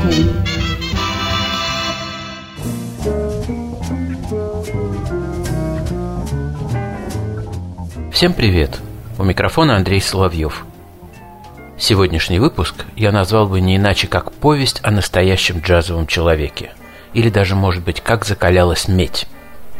Сбоку Всем привет! У микрофона Андрей Соловьев. Сегодняшний выпуск я назвал бы не иначе как повесть о настоящем джазовом человеке. Или даже, может быть, как закалялась медь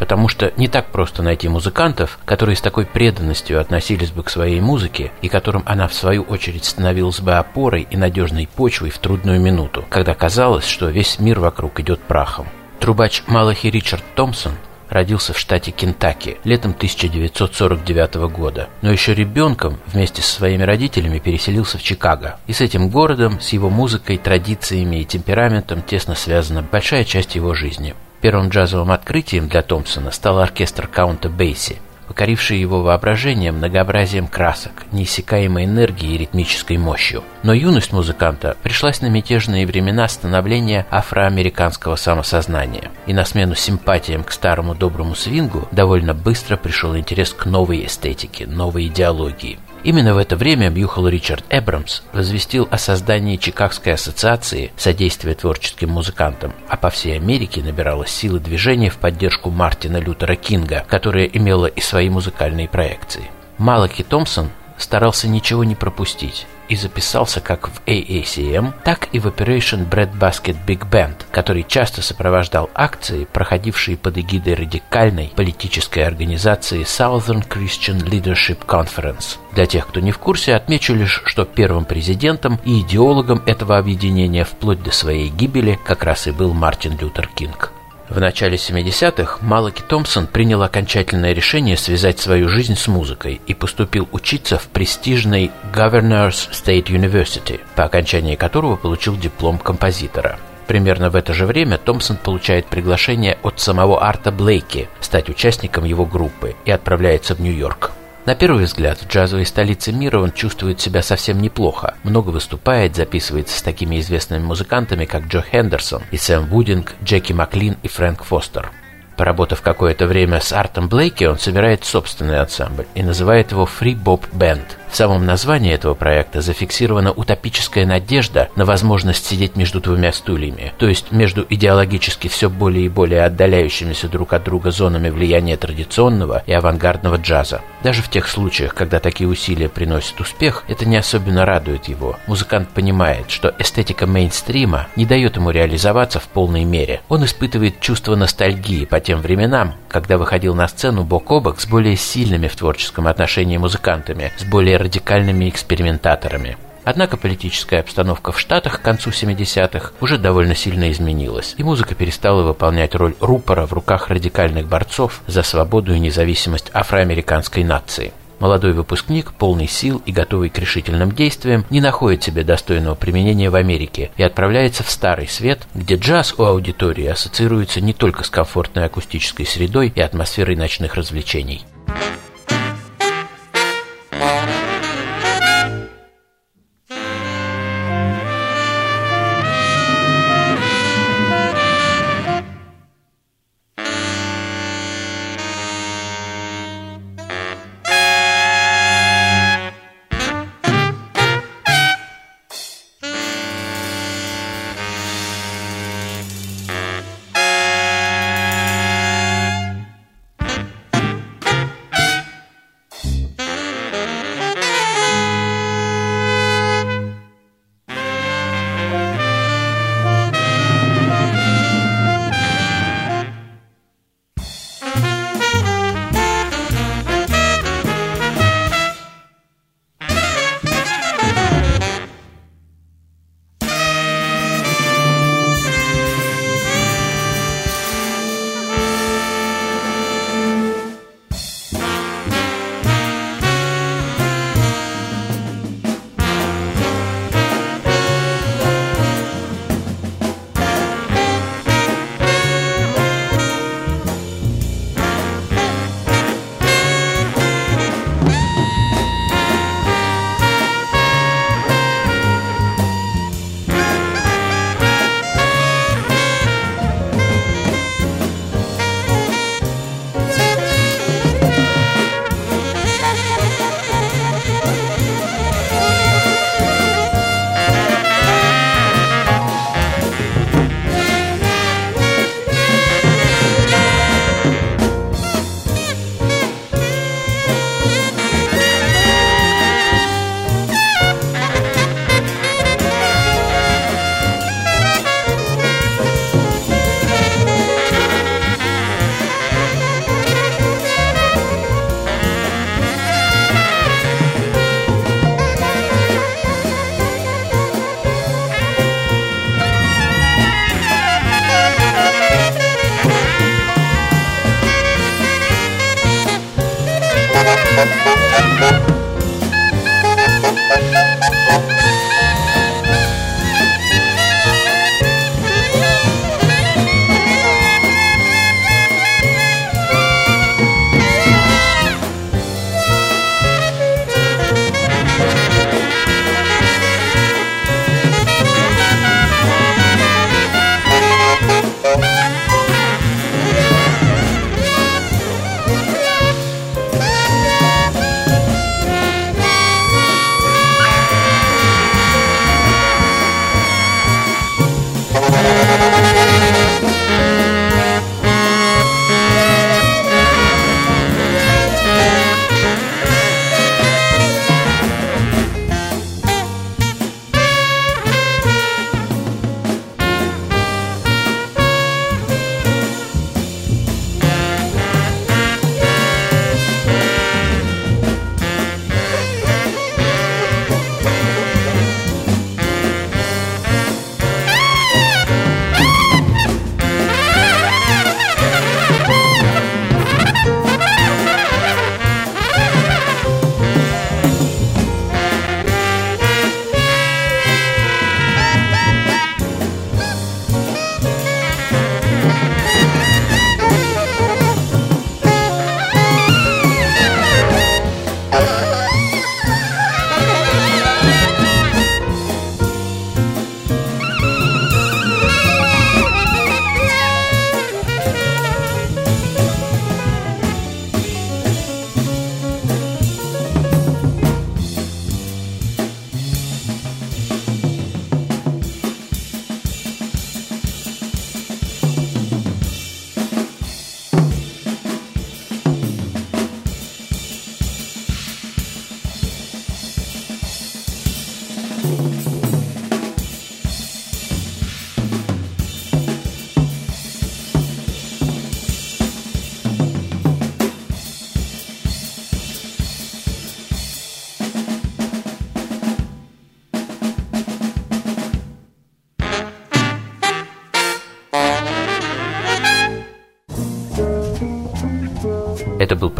потому что не так просто найти музыкантов, которые с такой преданностью относились бы к своей музыке и которым она в свою очередь становилась бы опорой и надежной почвой в трудную минуту, когда казалось, что весь мир вокруг идет прахом. Трубач Малахи Ричард Томпсон родился в штате Кентаки летом 1949 года, но еще ребенком вместе со своими родителями переселился в Чикаго. И с этим городом, с его музыкой, традициями и темпераментом тесно связана большая часть его жизни. Первым джазовым открытием для Томпсона стал оркестр Каунта Бейси, покоривший его воображение многообразием красок, неиссякаемой энергией и ритмической мощью. Но юность музыканта пришлась на мятежные времена становления афроамериканского самосознания, и на смену симпатиям к старому доброму свингу довольно быстро пришел интерес к новой эстетике, новой идеологии – Именно в это время Бьюхал Ричард Эбрамс возвестил о создании Чикагской ассоциации содействия творческим музыкантам, а по всей Америке набиралось силы движения в поддержку Мартина Лютера Кинга, которое имело и свои музыкальные проекции. Малаки Томпсон старался ничего не пропустить и записался как в AACM, так и в Operation Breadbasket Big Band, который часто сопровождал акции, проходившие под эгидой радикальной политической организации Southern Christian Leadership Conference. Для тех, кто не в курсе, отмечу лишь, что первым президентом и идеологом этого объединения вплоть до своей гибели как раз и был Мартин Лютер Кинг. В начале 70-х Малаки Томпсон принял окончательное решение связать свою жизнь с музыкой и поступил учиться в престижной Governor's State University, по окончании которого получил диплом композитора. Примерно в это же время Томпсон получает приглашение от самого Арта Блейки стать участником его группы и отправляется в Нью-Йорк. На первый взгляд, в джазовой столице мира он чувствует себя совсем неплохо. Много выступает, записывается с такими известными музыкантами, как Джо Хендерсон и Сэм Вудинг, Джеки Маклин и Фрэнк Фостер. Поработав какое-то время с Артом Блейки, он собирает собственный ансамбль и называет его Free Bob Band. В самом названии этого проекта зафиксирована утопическая надежда на возможность сидеть между двумя стульями, то есть между идеологически все более и более отдаляющимися друг от друга зонами влияния традиционного и авангардного джаза. Даже в тех случаях, когда такие усилия приносят успех, это не особенно радует его. Музыкант понимает, что эстетика мейнстрима не дает ему реализоваться в полной мере. Он испытывает чувство ностальгии по тем временам, когда выходил на сцену бок о бок с более сильными в творческом отношении музыкантами, с более радикальными экспериментаторами. Однако политическая обстановка в Штатах к концу 70-х уже довольно сильно изменилась, и музыка перестала выполнять роль рупора в руках радикальных борцов за свободу и независимость афроамериканской нации. Молодой выпускник, полный сил и готовый к решительным действиям, не находит себе достойного применения в Америке и отправляется в Старый Свет, где джаз у аудитории ассоциируется не только с комфортной акустической средой и атмосферой ночных развлечений.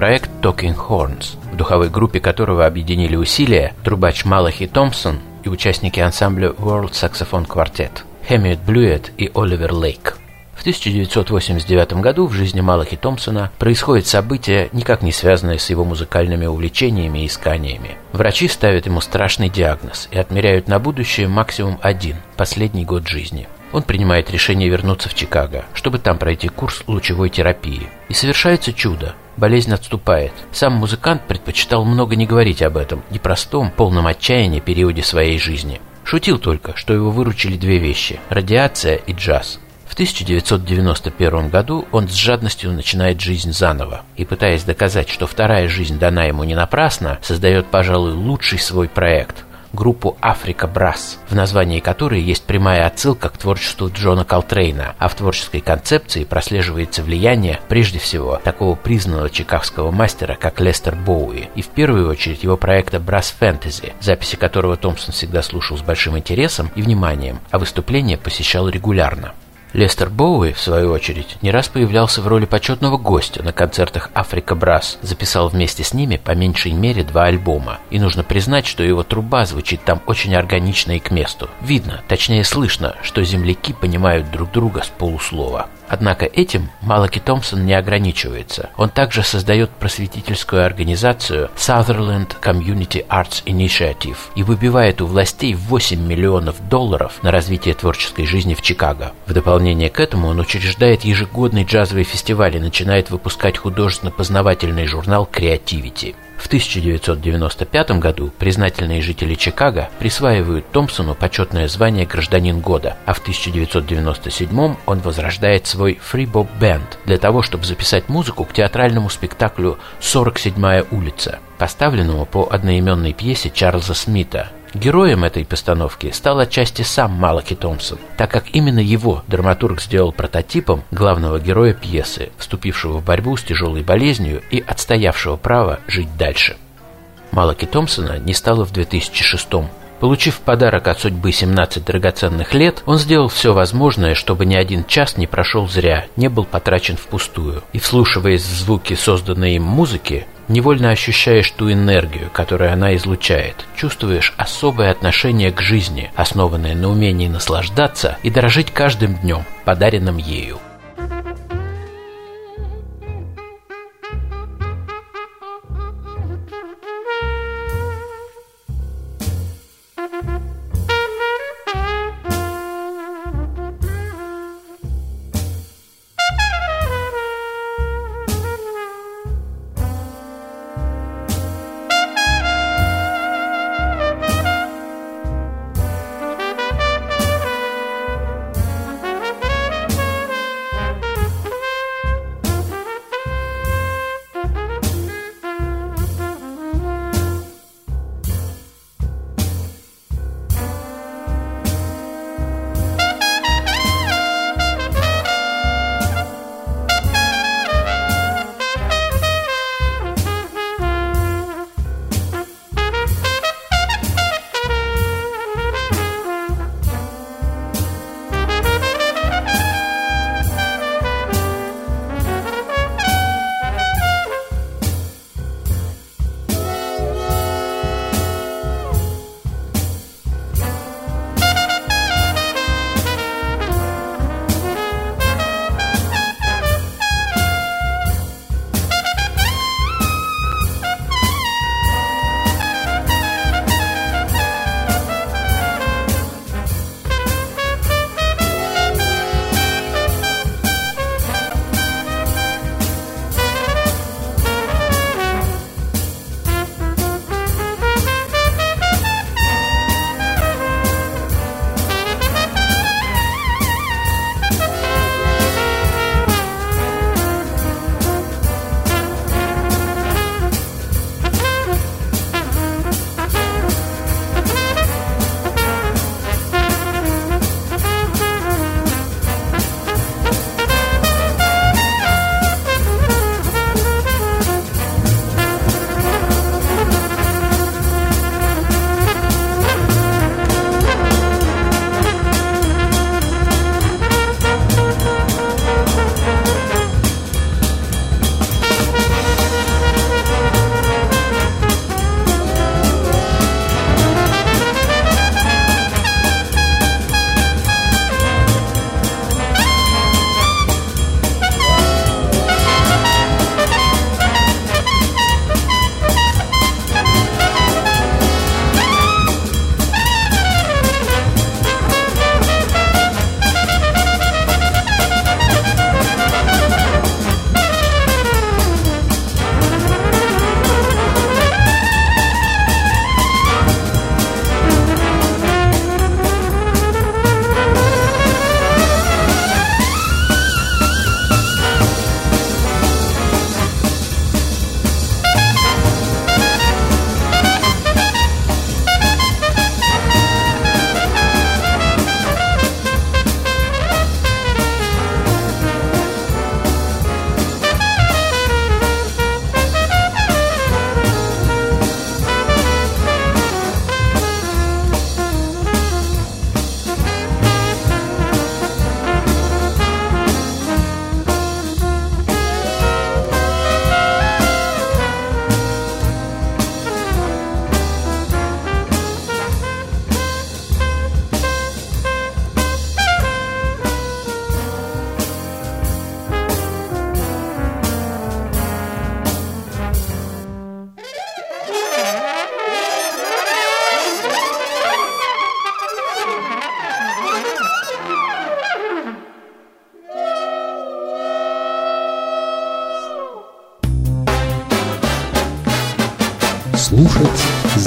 Проект Talking Horns, в духовой группе которого объединили усилия трубач Малахи Томпсон и участники ансамбля World Saxophone Quartet Хэммит Блюет и Оливер Лейк. В 1989 году в жизни Малахи Томпсона происходит событие, никак не связанное с его музыкальными увлечениями и исканиями. Врачи ставят ему страшный диагноз и отмеряют на будущее максимум один, последний год жизни – он принимает решение вернуться в Чикаго, чтобы там пройти курс лучевой терапии. И совершается чудо. Болезнь отступает. Сам музыкант предпочитал много не говорить об этом непростом, полном отчаяния периоде своей жизни. Шутил только, что его выручили две вещи – радиация и джаз. В 1991 году он с жадностью начинает жизнь заново и, пытаясь доказать, что вторая жизнь дана ему не напрасно, создает, пожалуй, лучший свой проект – группу Африка Брас, в названии которой есть прямая отсылка к творчеству Джона Колтрейна, а в творческой концепции прослеживается влияние, прежде всего, такого признанного чикагского мастера, как Лестер Боуи, и в первую очередь его проекта Брас Фэнтези, записи которого Томпсон всегда слушал с большим интересом и вниманием, а выступления посещал регулярно. Лестер Боуи, в свою очередь, не раз появлялся в роли почетного гостя на концертах Африка Брас, записал вместе с ними по меньшей мере два альбома. И нужно признать, что его труба звучит там очень органично и к месту. Видно, точнее слышно, что земляки понимают друг друга с полуслова. Однако этим Малаки Томпсон не ограничивается. Он также создает просветительскую организацию Sutherland Community Arts Initiative и выбивает у властей 8 миллионов долларов на развитие творческой жизни в Чикаго. В дополнение к этому он учреждает ежегодный джазовый фестиваль и начинает выпускать художественно-познавательный журнал «Креативити». В 1995 году признательные жители Чикаго присваивают Томпсону почетное звание «Гражданин года», а в 1997 он возрождает свой Free Bob Band для того, чтобы записать музыку к театральному спектаклю «47-я улица», поставленному по одноименной пьесе Чарльза Смита Героем этой постановки стал отчасти сам Малаки Томпсон, так как именно его драматург сделал прототипом главного героя пьесы, вступившего в борьбу с тяжелой болезнью и отстоявшего право жить дальше. Малаки Томпсона не стало в 2006 -м. Получив в подарок от судьбы 17 драгоценных лет, он сделал все возможное, чтобы ни один час не прошел зря, не был потрачен впустую. И вслушиваясь в звуки созданной им музыки, Невольно ощущаешь ту энергию, которую она излучает. Чувствуешь особое отношение к жизни, основанное на умении наслаждаться и дорожить каждым днем, подаренным ею.